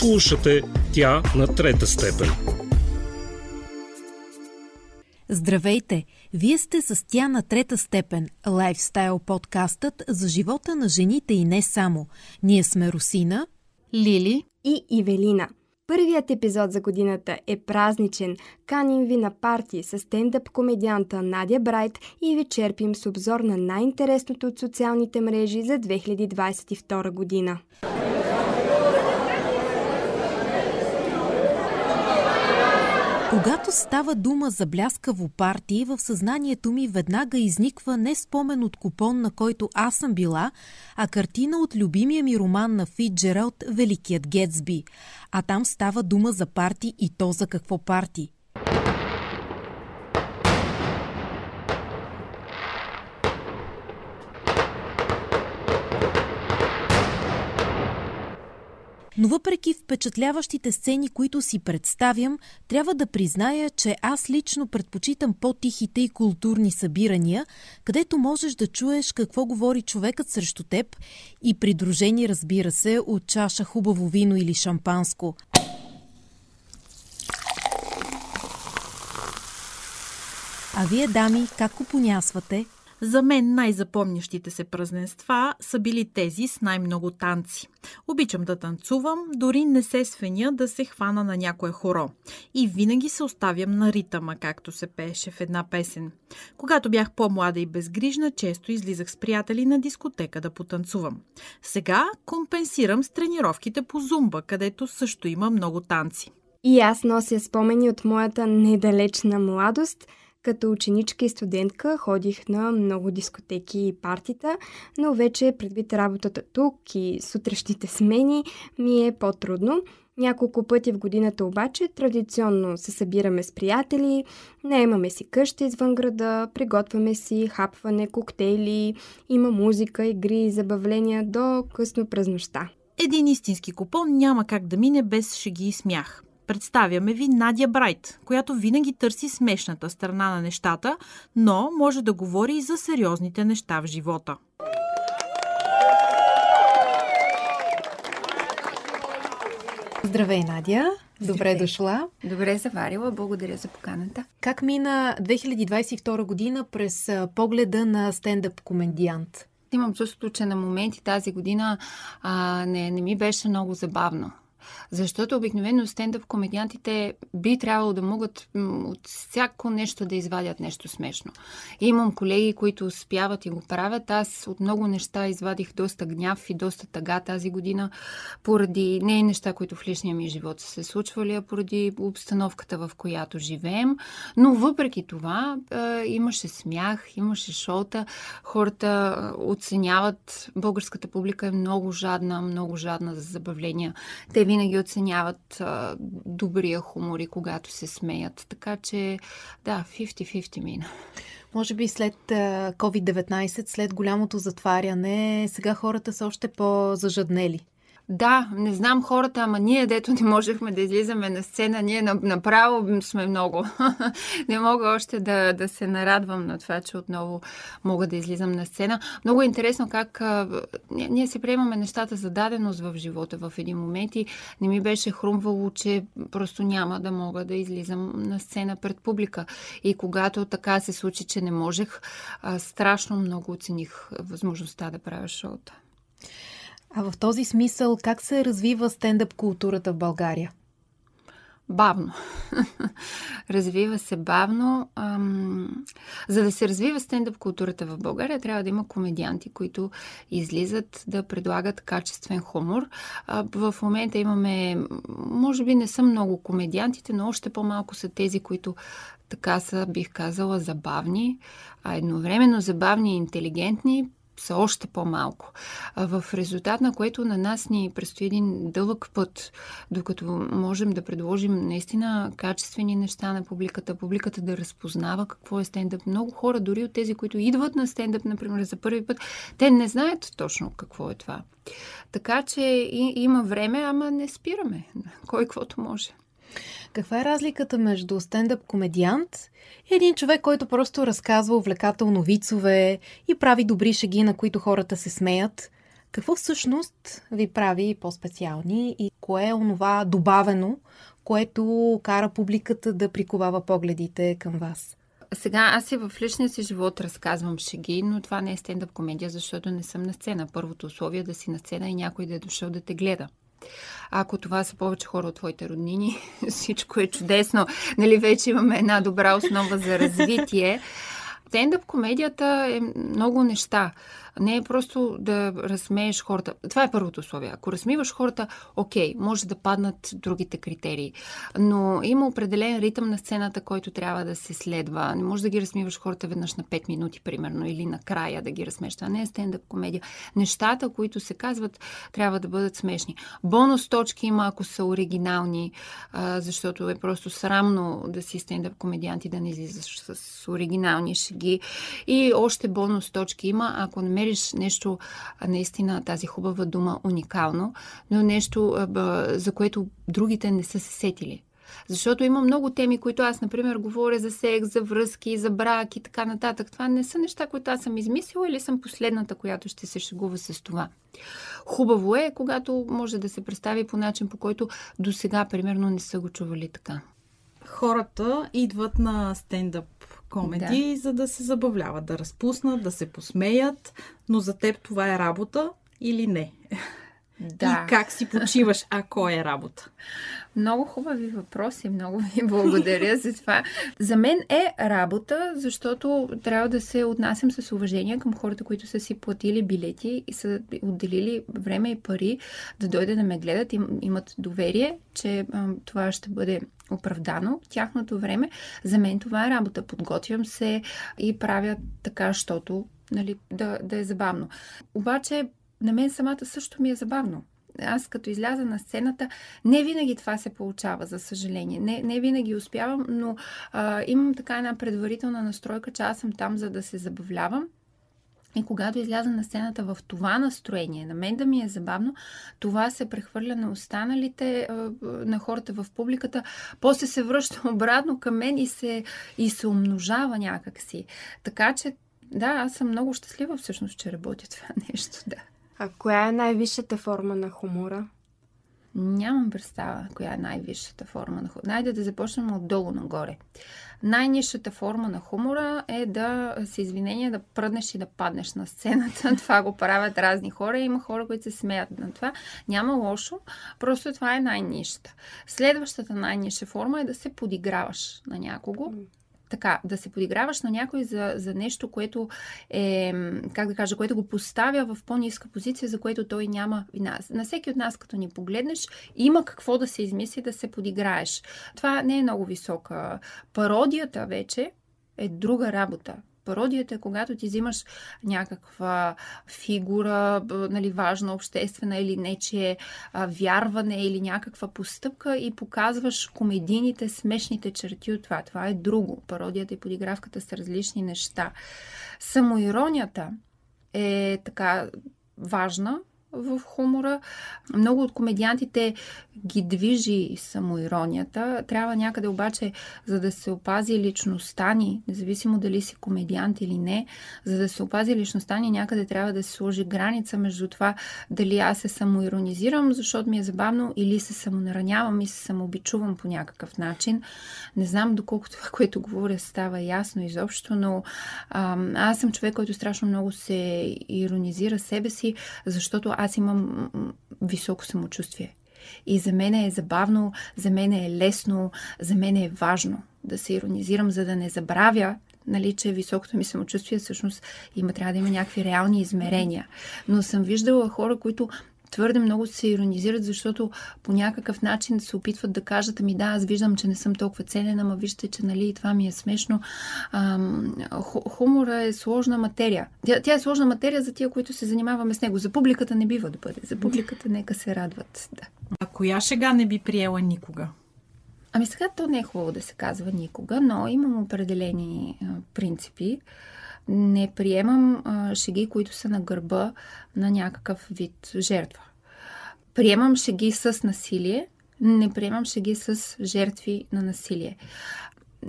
Слушате тя на трета степен. Здравейте! Вие сте с тя на трета степен, лайфстайл подкастът за живота на жените и не само. Ние сме Русина, Лили и Ивелина. Първият епизод за годината е празничен. Каним ви на парти с стендъп комедианта Надя Брайт и ви черпим с обзор на най-интересното от социалните мрежи за 2022 година. Когато става дума за бляскаво парти, в съзнанието ми веднага изниква не спомен от купон, на който аз съм била, а картина от любимия ми роман на Фитджералд «Великият Гетсби». А там става дума за парти и то за какво парти – Но въпреки впечатляващите сцени, които си представям, трябва да призная, че аз лично предпочитам по-тихите и културни събирания, където можеш да чуеш какво говори човекът срещу теб и придружени, разбира се, от чаша хубаво вино или шампанско. А вие, дами, как купонясвате? За мен най-запомнящите се празненства са били тези с най-много танци. Обичам да танцувам, дори не се свеня да се хвана на някое хоро. И винаги се оставям на ритъма, както се пееше в една песен. Когато бях по-млада и безгрижна, често излизах с приятели на дискотека да потанцувам. Сега компенсирам с тренировките по зумба, където също има много танци. И аз нося спомени от моята недалечна младост – като ученичка и студентка ходих на много дискотеки и партита, но вече предвид работата тук и сутрешните смени ми е по-трудно. Няколко пъти в годината обаче традиционно се събираме с приятели, наемаме си къща извън града, приготвяме си хапване, коктейли, има музика, игри и забавления до късно през нощта. Един истински купон няма как да мине без шеги и смях. Представяме ви Надя Брайт, която винаги търси смешната страна на нещата, но може да говори и за сериозните неща в живота. Здравей, Надя! Добре дошла. Добре заварила. Благодаря за поканата. Как мина 2022 година през погледа на стендъп комедиант? Имам чувството, че на моменти тази година а, не, не ми беше много забавно. Защото обикновено стендъп комедиантите би трябвало да могат от всяко нещо да извадят нещо смешно. Имам колеги, които успяват и го правят. Аз от много неща извадих доста гняв и доста тъга тази година, поради не неща, които в личния ми живот са се случвали, а поради обстановката, в която живеем. Но въпреки това е, имаше смях, имаше шоута, хората оценяват, българската публика е много жадна, много жадна за забавления. Те винаги оценяват а, добрия хумор и когато се смеят. Така че, да, 50-50 мина. Може би след COVID-19, след голямото затваряне, сега хората са още по-зажаднели. Да, не знам хората, ама ние, дето не можехме да излизаме на сцена, ние направо сме много. не мога още да, да се нарадвам на това, че отново мога да излизам на сцена. Много е интересно как а, ние се приемаме нещата за даденост в живота в един момент и не ми беше хрумвало, че просто няма да мога да излизам на сцена пред публика. И когато така се случи, че не можех, а, страшно много оцених възможността да правя шоута. А в този смисъл, как се развива стендъп културата в България? Бавно. развива се бавно. За да се развива стендъп културата в България, трябва да има комедианти, които излизат да предлагат качествен хумор. В момента имаме, може би не са много комедиантите, но още по-малко са тези, които така са, бих казала, забавни, а едновременно забавни и интелигентни, са още по-малко. В резултат на което на нас ни предстои един дълъг път, докато можем да предложим наистина качествени неща на публиката, публиката да разпознава какво е стендъп. Много хора, дори от тези, които идват на стендъп, например, за първи път, те не знаят точно какво е това. Така че и, има време, ама не спираме. Кой каквото може. Каква е разликата между стендъп комедиант и един човек, който просто разказва увлекателно вицове и прави добри шеги, на които хората се смеят? Какво всъщност ви прави по-специални и кое е онова добавено, което кара публиката да приковава погледите към вас? Сега аз и в личния си живот разказвам шеги, но това не е стендъп комедия, защото не съм на сцена. Първото условие е да си на сцена и някой да е дошъл да те гледа. Ако това са повече хора от твоите роднини, всичко е чудесно. Нали, вече имаме една добра основа за развитие. Стендъп комедията е много неща. Не е просто да разсмееш хората. Това е първото условие. Ако разсмиваш хората, окей, може да паднат другите критерии. Но има определен ритъм на сцената, който трябва да се следва. Не може да ги разсмиваш хората веднъж на 5 минути, примерно, или накрая да ги разсмеш. Това не е стендъп комедия. Нещата, които се казват, трябва да бъдат смешни. Бонус точки има, ако са оригинални, защото е просто срамно да си стендъп комедиант и да не излизаш с оригинални шеги. И още бонус точки има, ако намериш намериш нещо, наистина тази хубава дума, уникално, но нещо, за което другите не са се сетили. Защото има много теми, които аз, например, говоря за секс, за връзки, за брак и така нататък. Това не са неща, които аз съм измислила или съм последната, която ще се шегува с това. Хубаво е, когато може да се представи по начин, по който до сега, примерно, не са го чували така. Хората идват на стендъп комеди, да. за да се забавляват, да разпуснат, да се посмеят, но за теб това е работа или не? Да. И как си почиваш, ако е работа? Много хубави въпроси, много ви благодаря за това. За мен е работа, защото трябва да се отнасям с уважение към хората, които са си платили билети и са отделили време и пари да дойдат да ме гледат, им, имат доверие, че а, това ще бъде оправдано тяхното време. За мен това е работа. Подготвям се и правя така, защото нали, да, да е забавно. Обаче на мен самата също ми е забавно. Аз като изляза на сцената, не винаги това се получава, за съжаление. Не, не винаги успявам, но а, имам така една предварителна настройка, че аз съм там, за да се забавлявам. И когато изляза на сцената в това настроение, на мен да ми е забавно, това се прехвърля на останалите, на хората в публиката, после се връща обратно към мен и се, и се умножава някакси. Така че, да, аз съм много щастлива всъщност, че работя това нещо, да. А коя е най-висшата форма на хумора? Нямам представа коя е най-висшата форма на хумора. Найде да започнем отдолу нагоре. Най-низшата форма на хумора е да с извинение да пръднеш и да паднеш на сцената. Това го правят разни хора. Има хора, които се смеят на това. Няма лошо, просто това е най-низшата. Следващата най-низша форма е да се подиграваш на някого така, да се подиграваш на някой за, за нещо, което е, как да кажа, което го поставя в по-ниска позиция, за което той няма вина. На всеки от нас, като ни погледнеш, има какво да се измисли да се подиграеш. Това не е много висока. Пародията вече е друга работа. Пародията е когато ти взимаш някаква фигура, нали, важна, обществена или нечие вярване или някаква постъпка и показваш комедийните, смешните черти от това. Това е друго. Пародията и подигравката са различни неща. Самоиронията е така важна, в хумора. Много от комедиантите ги движи самоиронията. Трябва някъде обаче, за да се опази личността ни, независимо дали си комедиант или не, за да се опази личността ни, някъде трябва да се сложи граница между това дали аз се самоиронизирам, защото ми е забавно, или се самонаранявам и се самообичувам по някакъв начин. Не знам доколко това, което говоря, става ясно изобщо, но а, аз съм човек, който страшно много се иронизира себе си, защото аз имам високо самочувствие. И за мен е забавно, за мен е лесно, за мен е важно да се иронизирам, за да не забравя, нали, че високото ми самочувствие всъщност има, трябва да има някакви реални измерения. Но съм виждала хора, които твърде много се иронизират, защото по някакъв начин се опитват да кажат, ами да, аз виждам, че не съм толкова ценен, ама вижте, че нали, това ми е смешно. Ам, хумора е сложна материя. Тя, тя е сложна материя за тия, които се занимаваме с него. За публиката не бива да бъде. За публиката нека се радват. Да. А коя шега не би приела никога? Ами сега то не е хубаво да се казва никога, но имам определени принципи. Не приемам а, шеги, които са на гърба на някакъв вид жертва. Приемам шеги с насилие, не приемам шеги с жертви на насилие.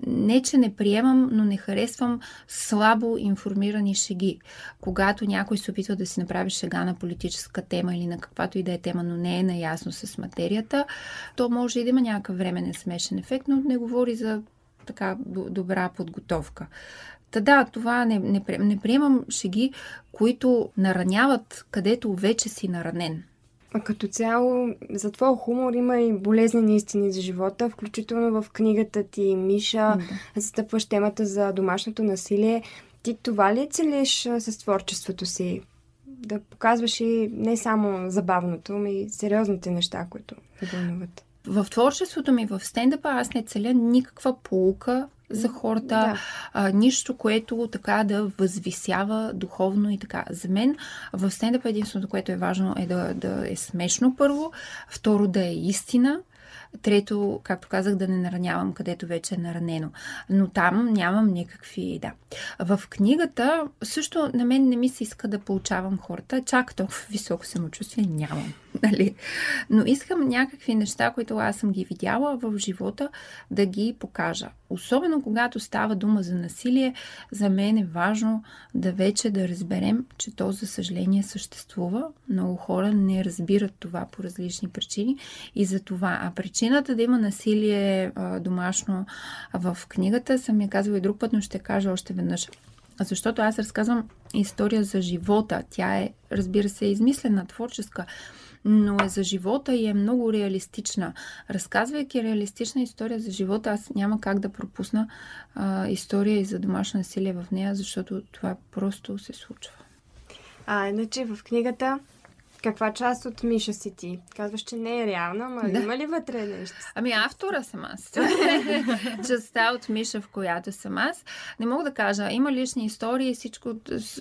не, че не приемам, но не харесвам слабо информирани шеги. Когато някой се опитва да си направи шега на политическа тема или на каквато и да е тема, но не е наясно с материята, то може и да има някакъв временен смешен ефект, но не говори за така добра подготовка. Та да, това не, не, не приемам шеги, които нараняват където вече си наранен. А като цяло, за твоя хумор има и болезнени истини за живота, включително в книгата ти Миша, да. застъпваш темата за домашното насилие. Ти това ли целиш с творчеството си? Да показваш и не само забавното, но и сериозните неща, които вълнуват. В творчеството ми в стендъпа аз не целя никаква полука за хората, да. а, нищо, което така да възвисява духовно и така. За мен в стендъп единственото, което е важно е да, да е смешно първо, второ да е истина, Трето, както казах, да не наранявам където вече е наранено. Но там нямам никакви, да. В книгата също на мен не ми се иска да получавам хората. Чак толкова високо самочувствие нямам. Нали? Но искам някакви неща, които аз съм ги видяла в живота, да ги покажа. Особено когато става дума за насилие, за мен е важно да вече да разберем, че то за съжаление съществува. Много хора не разбират това по различни причини и за това. А причината да има насилие домашно в книгата съм я казала и друг път, но ще кажа още веднъж. Защото аз разказвам история за живота. Тя е, разбира се, измислена, творческа но е за живота и е много реалистична. Разказвайки реалистична история за живота, аз няма как да пропусна а, история и за домашно насилие в нея, защото това просто се случва. А, иначе в книгата каква част от Миша си ти? Казваш, че не е реална, но да. има ли вътре нещо? Ами автора съм аз. Частта от Миша, в която съм аз. Не мога да кажа, има лични истории, всичко,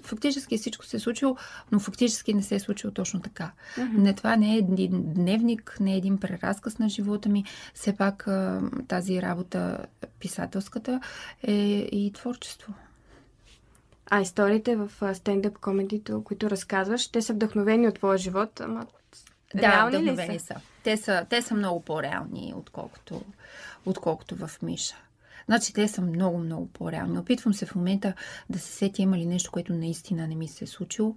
фактически всичко се е случило, но фактически не се е случило точно така. Uh-huh. Не, това не е един дневник, не е един преразказ на живота ми. Все пак тази работа, писателската, е и творчество. А историите в стендъп комедито, които разказваш, те са вдъхновени от твоя живот, ама да, вдъхновени са? са. Те са. Те са много по-реални, отколкото, отколкото в Миша. Значи те са много, много по-реални. Опитвам се в момента да се сетя има ли нещо, което наистина не ми се е случило.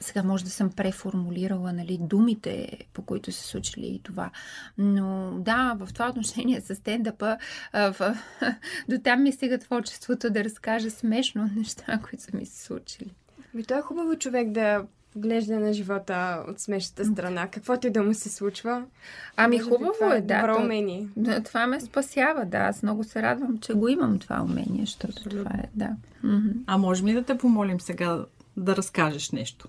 Сега може да съм преформулирала нали, думите, по които се случили и това. Но да, в това отношение с стендъпа в... до там ми стига творчеството да разкажа смешно неща, които са ми се случили. Ми, то е хубаво човек да поглежда на живота от смешната страна. Какво ти да му се случва? Ами хубаво това е, да. Добро умение. Да, това ме спасява, да. Аз много се радвам, че го имам това умение, защото Абсолютно. това е, да. А можем ли да те помолим сега да разкажеш нещо?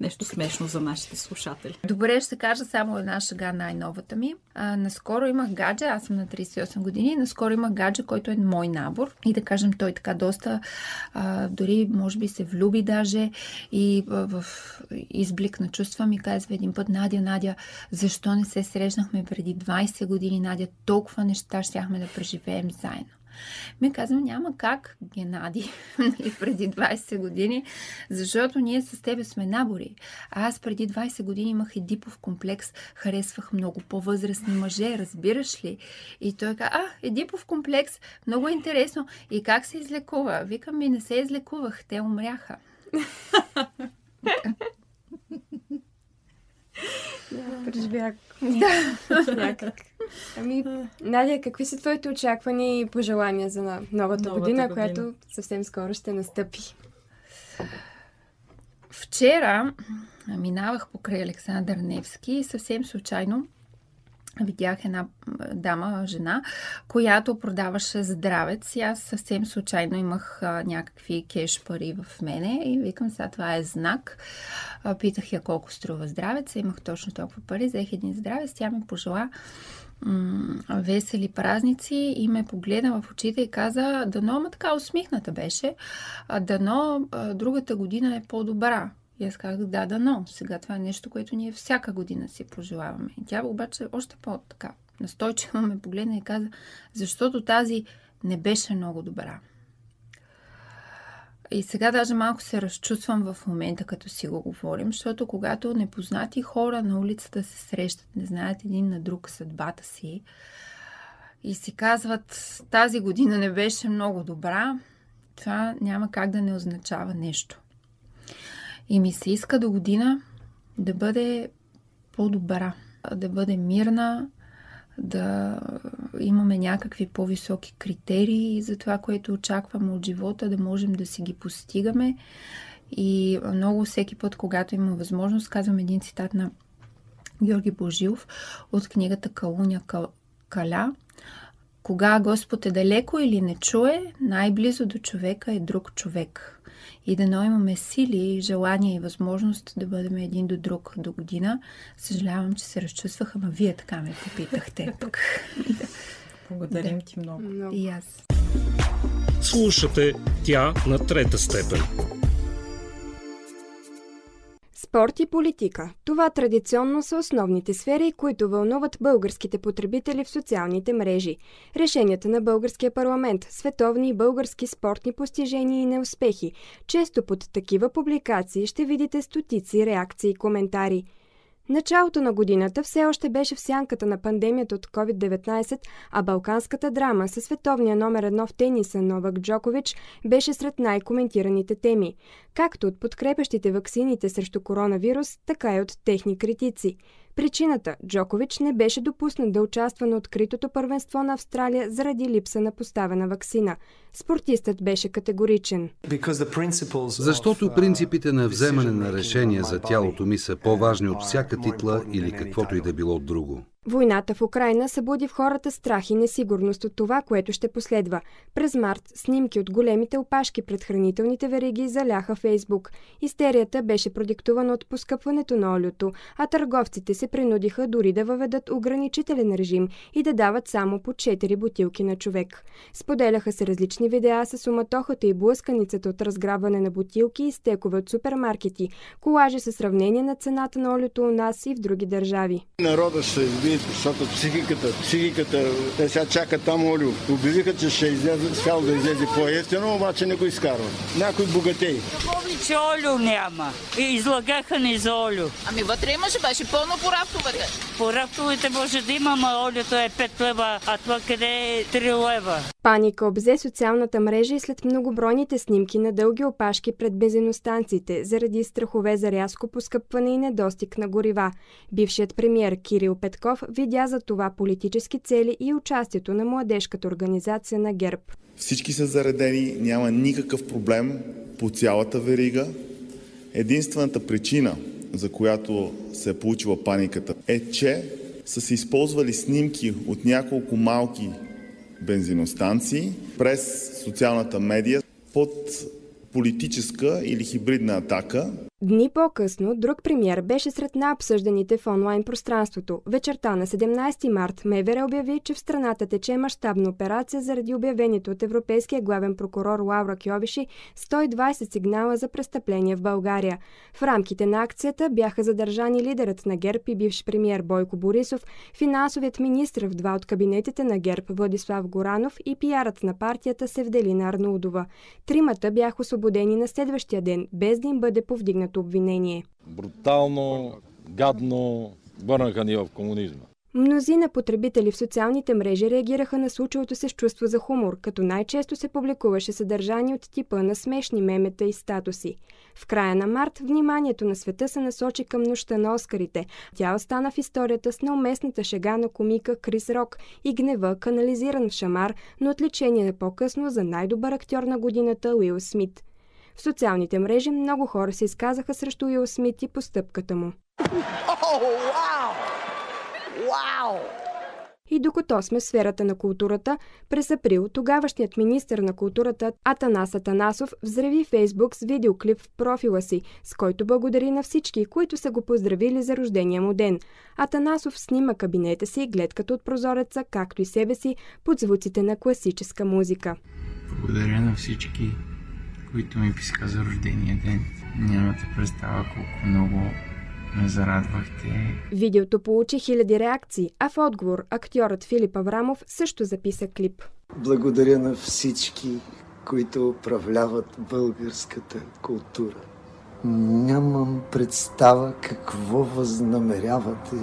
Нещо смешно за нашите слушатели. Добре, ще кажа само една шега, най-новата ми. А, наскоро имах гадже, аз съм на 38 години, наскоро имах гадже, който е мой набор. И да кажем, той така доста, а, дори може би се влюби даже и в, в изблик на чувства ми казва един път, Надя, Надя, защо не се срещнахме преди 20 години, Надя, толкова неща щяхме да преживеем заедно. Ми казвам, няма как, Геннади, нали, преди 20 години, защото ние с тебе сме набори. А аз преди 20 години имах едипов комплекс, харесвах много по-възрастни мъже, разбираш ли? И той каза, а, едипов комплекс, много интересно. И как се излекува? Викам ми, не се излекувах, те умряха. Преживях. Да. Ами, Надя, какви са твоите очаквания и пожелания за новата, новата година, година, която съвсем скоро ще настъпи? Вчера минавах покрай Александър Невски и съвсем случайно видях една дама, жена, която продаваше здравец. И аз съвсем случайно имах някакви кеш пари в мене. И викам сега това е знак. Питах я колко струва здравец, имах точно толкова пари, взех един здравец, тя ми пожела весели празници и ме погледна в очите и каза, дано, ма така усмихната беше, дано другата година е по-добра. И аз казах, да, да, но сега това е нещо, което ние всяка година си пожелаваме. И тя обаче още по-така настойчиво ме погледна и каза, защото тази не беше много добра. И сега даже малко се разчувствам в момента, като си го говорим, защото когато непознати хора на улицата се срещат, не знаят един на друг съдбата си, и си казват, тази година не беше много добра, това няма как да не означава нещо. И ми се иска до година да бъде по-добра, да бъде мирна, да имаме някакви по-високи критерии за това, което очакваме от живота, да можем да си ги постигаме. И много всеки път, когато има възможност, казвам един цитат на Георги Божилов от книгата Калуня Каля. Кога Господ е далеко или не чуе, най-близо до човека е друг човек и да имаме сили, желание и възможност да бъдем един до друг до година. Съжалявам, че се разчувствах, ама вие така ме попитахте. Пък. Благодарим ти много. много. И аз. Слушате тя на трета степен. Спорт и политика. Това традиционно са основните сфери, които вълнуват българските потребители в социалните мрежи. Решенията на българския парламент, световни и български спортни постижения и неуспехи. Често под такива публикации ще видите стотици реакции и коментари – Началото на годината все още беше в сянката на пандемията от COVID-19, а балканската драма със световния номер едно в тениса Новак Джокович беше сред най-коментираните теми, както от подкрепящите ваксините срещу коронавирус, така и от техни критици – Причината – Джокович не беше допуснат да участва на откритото първенство на Австралия заради липса на поставена вакцина. Спортистът беше категоричен. Защото принципите на вземане на решения за тялото ми са по-важни от всяка титла или каквото и да било друго. Войната в Украина събуди в хората страх и несигурност от това, което ще последва. През март снимки от големите опашки пред хранителните вериги заляха Фейсбук. Истерията беше продиктувана от поскъпването на олиото, а търговците се принудиха дори да въведат ограничителен режим и да дават само по 4 бутилки на човек. Споделяха се различни видеа с уматохата и блъсканицата от разграбване на бутилки и стекове от супермаркети, колажи с сравнение на цената на олиото у нас и в други държави. Народа се защото психиката, психиката, те сега чакат там олио. Обявиха, че ще излезе, спял да излезе по-ефтино, обаче не го изкарват. Някой богатей. Помни, че олио няма. И излагаха ни за олио. Ами вътре имаше, беше пълно по рафтовете. По рафтовете може да има, но олиото е 5 лева, а това къде е 3 лева. Паника обзе социалната мрежа и след многобройните снимки на дълги опашки пред бензиностанциите заради страхове за рязко поскъпване и недостиг на горива. Бившият премьер Кирил Петков видя за това политически цели и участието на младежката организация на ГЕРБ. Всички са заредени, няма никакъв проблем по цялата верига. Единствената причина, за която се е получила паниката, е, че са се използвали снимки от няколко малки бензиностанции през социалната медия под политическа или хибридна атака. Дни по-късно друг премьер беше сред най-обсъжданите в онлайн пространството. Вечерта на 17 март МВР обяви, че в страната тече мащабна операция заради обявението от Европейския главен прокурор Лаура Кьовиши 120 сигнала за престъпления в България. В рамките на акцията бяха задържани лидерът на ГЕРБ и бивш премьер Бойко Борисов, финансовият министр в два от кабинетите на ГЕРБ Владислав Горанов и пиарът на партията Севделина Арнудова. Тримата бяха освободени на следващия ден, без да им бъде повдигнат повдигнато обвинение. Брутално, гадно, върнаха ни в комунизма. Мнозина потребители в социалните мрежи реагираха на случилото се с чувство за хумор, като най-често се публикуваше съдържание от типа на смешни мемета и статуси. В края на март вниманието на света се насочи към нощта на Оскарите. Тя остана в историята с неуместната шега на комика Крис Рок и гнева, канализиран в шамар, но отличение по-късно за най-добър актьор на годината Уил Смит. В социалните мрежи много хора се изказаха срещу Уил Смит и постъпката му. Oh! И докато сме в сферата на културата, през април тогавашният министр на културата Атанас Атанасов взреви Фейсбук с видеоклип в профила си, с който благодари на всички, които са го поздравили за рождения му ден. Атанасов снима кабинета си, гледката от прозореца, както и себе си, под звуците на класическа музика. Благодаря на всички които ми писаха за рождения ден. Нямате представа колко много ме зарадвахте. Видеото получи хиляди реакции, а в отговор актьорът Филип Аврамов също записа клип. Благодаря на всички, които управляват българската култура. Нямам представа какво възнамерявате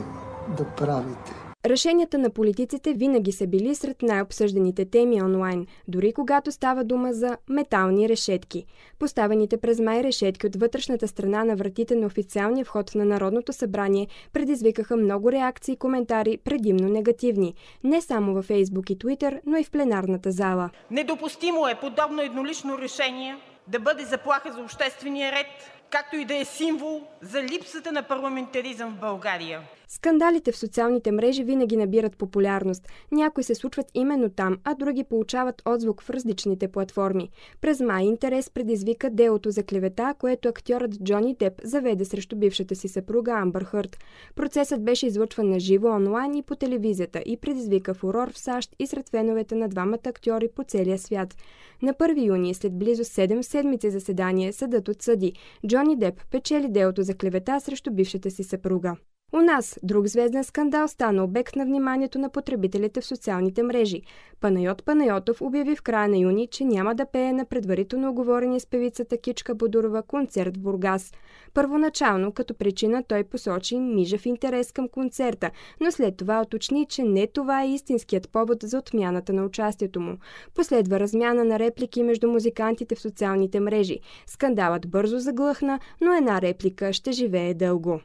да правите. Решенията на политиците винаги са били сред най-обсъжданите теми онлайн, дори когато става дума за метални решетки. Поставените през май решетки от вътрешната страна на вратите на официалния вход на Народното събрание предизвикаха много реакции и коментари, предимно негативни. Не само във Фейсбук и Твитър, но и в пленарната зала. Недопустимо е подобно еднолично решение да бъде заплаха за обществения ред, както и да е символ за липсата на парламентаризъм в България. Скандалите в социалните мрежи винаги набират популярност. Някои се случват именно там, а други получават отзвук в различните платформи. През май интерес предизвика делото за клевета, което актьорът Джони Деп заведе срещу бившата си съпруга Амбър Хърт. Процесът беше излъчван на живо онлайн и по телевизията и предизвика фурор в САЩ и сред феновете на двамата актьори по целия свят. На 1 юни, след близо 7 седмици заседание, съдът отсъди. Джони Деп печели делото за клевета срещу бившата си съпруга. У нас друг звезден скандал стана обект на вниманието на потребителите в социалните мрежи. Панайот Панайотов обяви в края на юни, че няма да пее на предварително оговорения с певицата Кичка Бодурова концерт в Бургас. Първоначално, като причина, той посочи мижав интерес към концерта, но след това уточни, че не това е истинският повод за отмяната на участието му. Последва размяна на реплики между музикантите в социалните мрежи. Скандалът бързо заглъхна, но една реплика ще живее дълго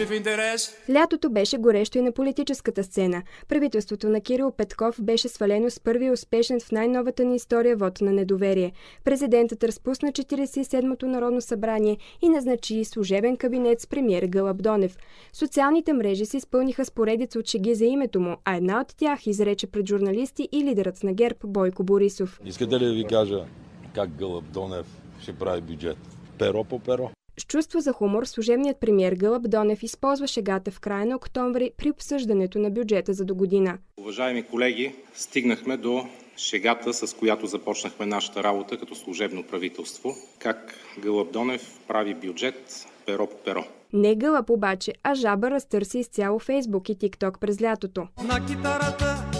жив интерес. Лятото беше горещо и на политическата сцена. Правителството на Кирил Петков беше свалено с първи успешен в най-новата ни история вод на недоверие. Президентът разпусна 47-то Народно събрание и назначи служебен кабинет с премьер Гълъб Донев. Социалните мрежи се изпълниха с поредица от шеги за името му, а една от тях изрече пред журналисти и лидерът на ГЕРБ Бойко Борисов. Искате ли да ви кажа как Гълъб Донев ще прави бюджет? Перо по перо. С чувство за хумор служебният премьер Гълъб Донев използва шегата в края на октомври при обсъждането на бюджета за до година. Уважаеми колеги, стигнахме до шегата, с която започнахме нашата работа като служебно правителство. Как Гълъб Донев прави бюджет перо по перо. Не Гълъб обаче, а жаба разтърси изцяло Фейсбук и ТикТок през лятото. На китарата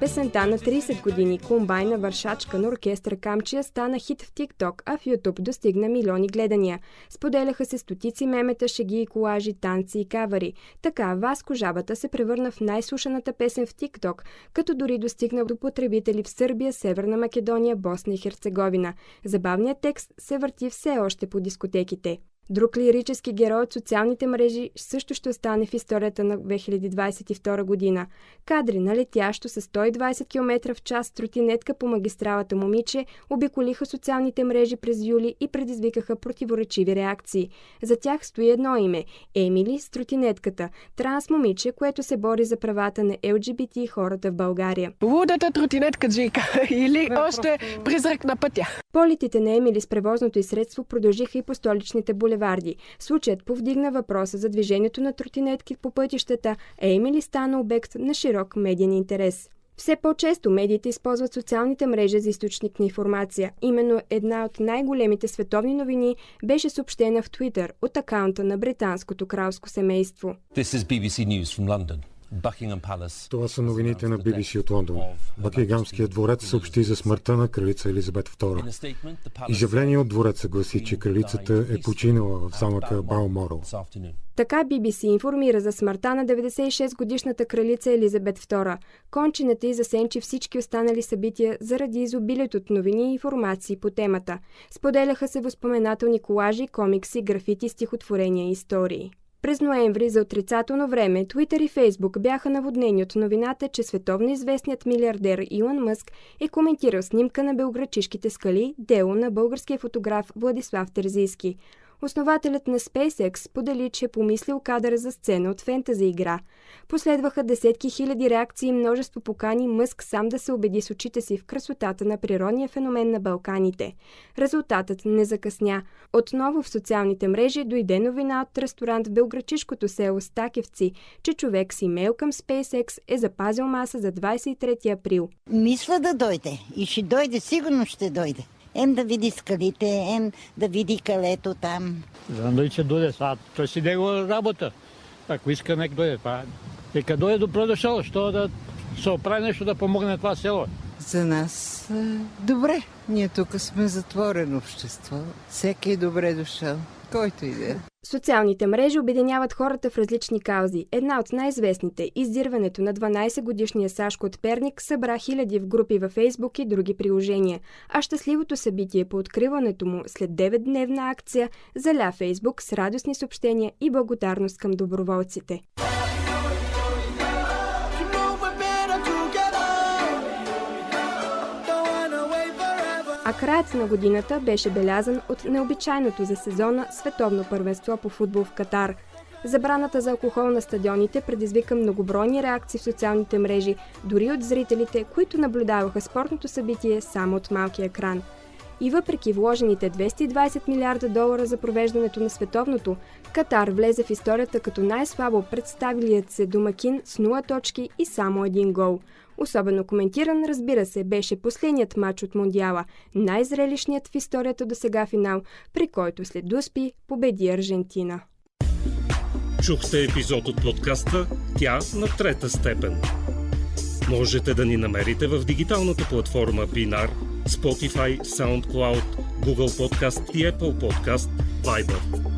Песента на 30 години комбайна вършачка на оркестър Камчия стана хит в TikTok, а в YouTube достигна милиони гледания. Споделяха се стотици мемета, шеги и колажи, танци и кавари. Така Васко Жабата се превърна в най-слушаната песен в TikTok, като дори достигна до потребители в Сърбия, Северна Македония, Босна и Херцеговина. Забавният текст се върти все още по дискотеките. Друг лирически герой от социалните мрежи също ще остане в историята на 2022 година. Кадри на летящо с 120 км в час тротинетка по магистралата момиче обиколиха социалните мрежи през юли и предизвикаха противоречиви реакции. За тях стои едно име – Емили с тротинетката, транс момиче, което се бори за правата на ЛГБТ хората в България. Лудата тротинетка Джика или още призрак на пътя. Полетите на Емили с превозното и средство продължиха и по столичните булеварди. Случаят повдигна въпроса за движението на тротинетки по пътищата, а Емили стана обект на широк медиен интерес. Все по-често медиите използват социалните мрежи за източник на информация. Именно една от най-големите световни новини беше съобщена в Твитър от акаунта на британското кралско семейство. This is BBC News from London. Това са новините на BBC от Лондон. Бакигамският дворец съобщи за смъртта на кралица Елизабет II. Изявление от двореца гласи, че кралицата е починала в замъка Балморал. Така BBC информира за смъртта на 96-годишната кралица Елизабет II. Кончината и засенчи всички останали събития заради изобилието от новини и информации по темата. Споделяха се възпоменателни колажи, комикси, графити, стихотворения и истории. През ноември за отрицателно време Twitter и Facebook бяха наводнени от новината, че световно известният милиардер Илон Мъск е коментирал снимка на белграчишките скали, дело на българския фотограф Владислав Терзийски. Основателят на SpaceX подели, че е помислил кадъра за сцена от фентази игра. Последваха десетки хиляди реакции и множество покани Мъск сам да се убеди с очите си в красотата на природния феномен на Балканите. Резултатът не закъсня. Отново в социалните мрежи дойде новина от ресторант в Белграчишкото село Стакевци, че човек с имейл към SpaceX е запазил маса за 23 април. Мисля да дойде и ще дойде, сигурно ще дойде. Ем да види скалите, ем да види калето там. Знам дали ще дойде, а той си негова работа. Ако иска, нека дойде. Това. Нека дойде добре дошъл, що да се оправи нещо да помогне това село. За нас добре. Ние тук сме затворено общество. Всеки е добре дошъл. Който и да е. Социалните мрежи обединяват хората в различни каузи. Една от най-известните – издирването на 12-годишния Сашко от Перник събра хиляди в групи във Фейсбук и други приложения. А щастливото събитие по откриването му след 9-дневна акция заля Фейсбук с радостни съобщения и благодарност към доброволците. А краят на годината беше белязан от необичайното за сезона световно първенство по футбол в Катар. Забраната за алкохол на стадионите предизвика многобройни реакции в социалните мрежи, дори от зрителите, които наблюдаваха спортното събитие само от малкия екран. И въпреки вложените 220 милиарда долара за провеждането на световното, Катар влезе в историята като най-слабо представилият се домакин с 0 точки и само един гол – Особено коментиран, разбира се, беше последният матч от Мондиала, най-зрелищният в историята до сега финал, при който след Дуспи победи Аржентина. Чухте епизод от подкаста Тя на трета степен. Можете да ни намерите в дигиталната платформа Binar, Spotify, SoundCloud, Google Podcast и Apple Podcast, Viber.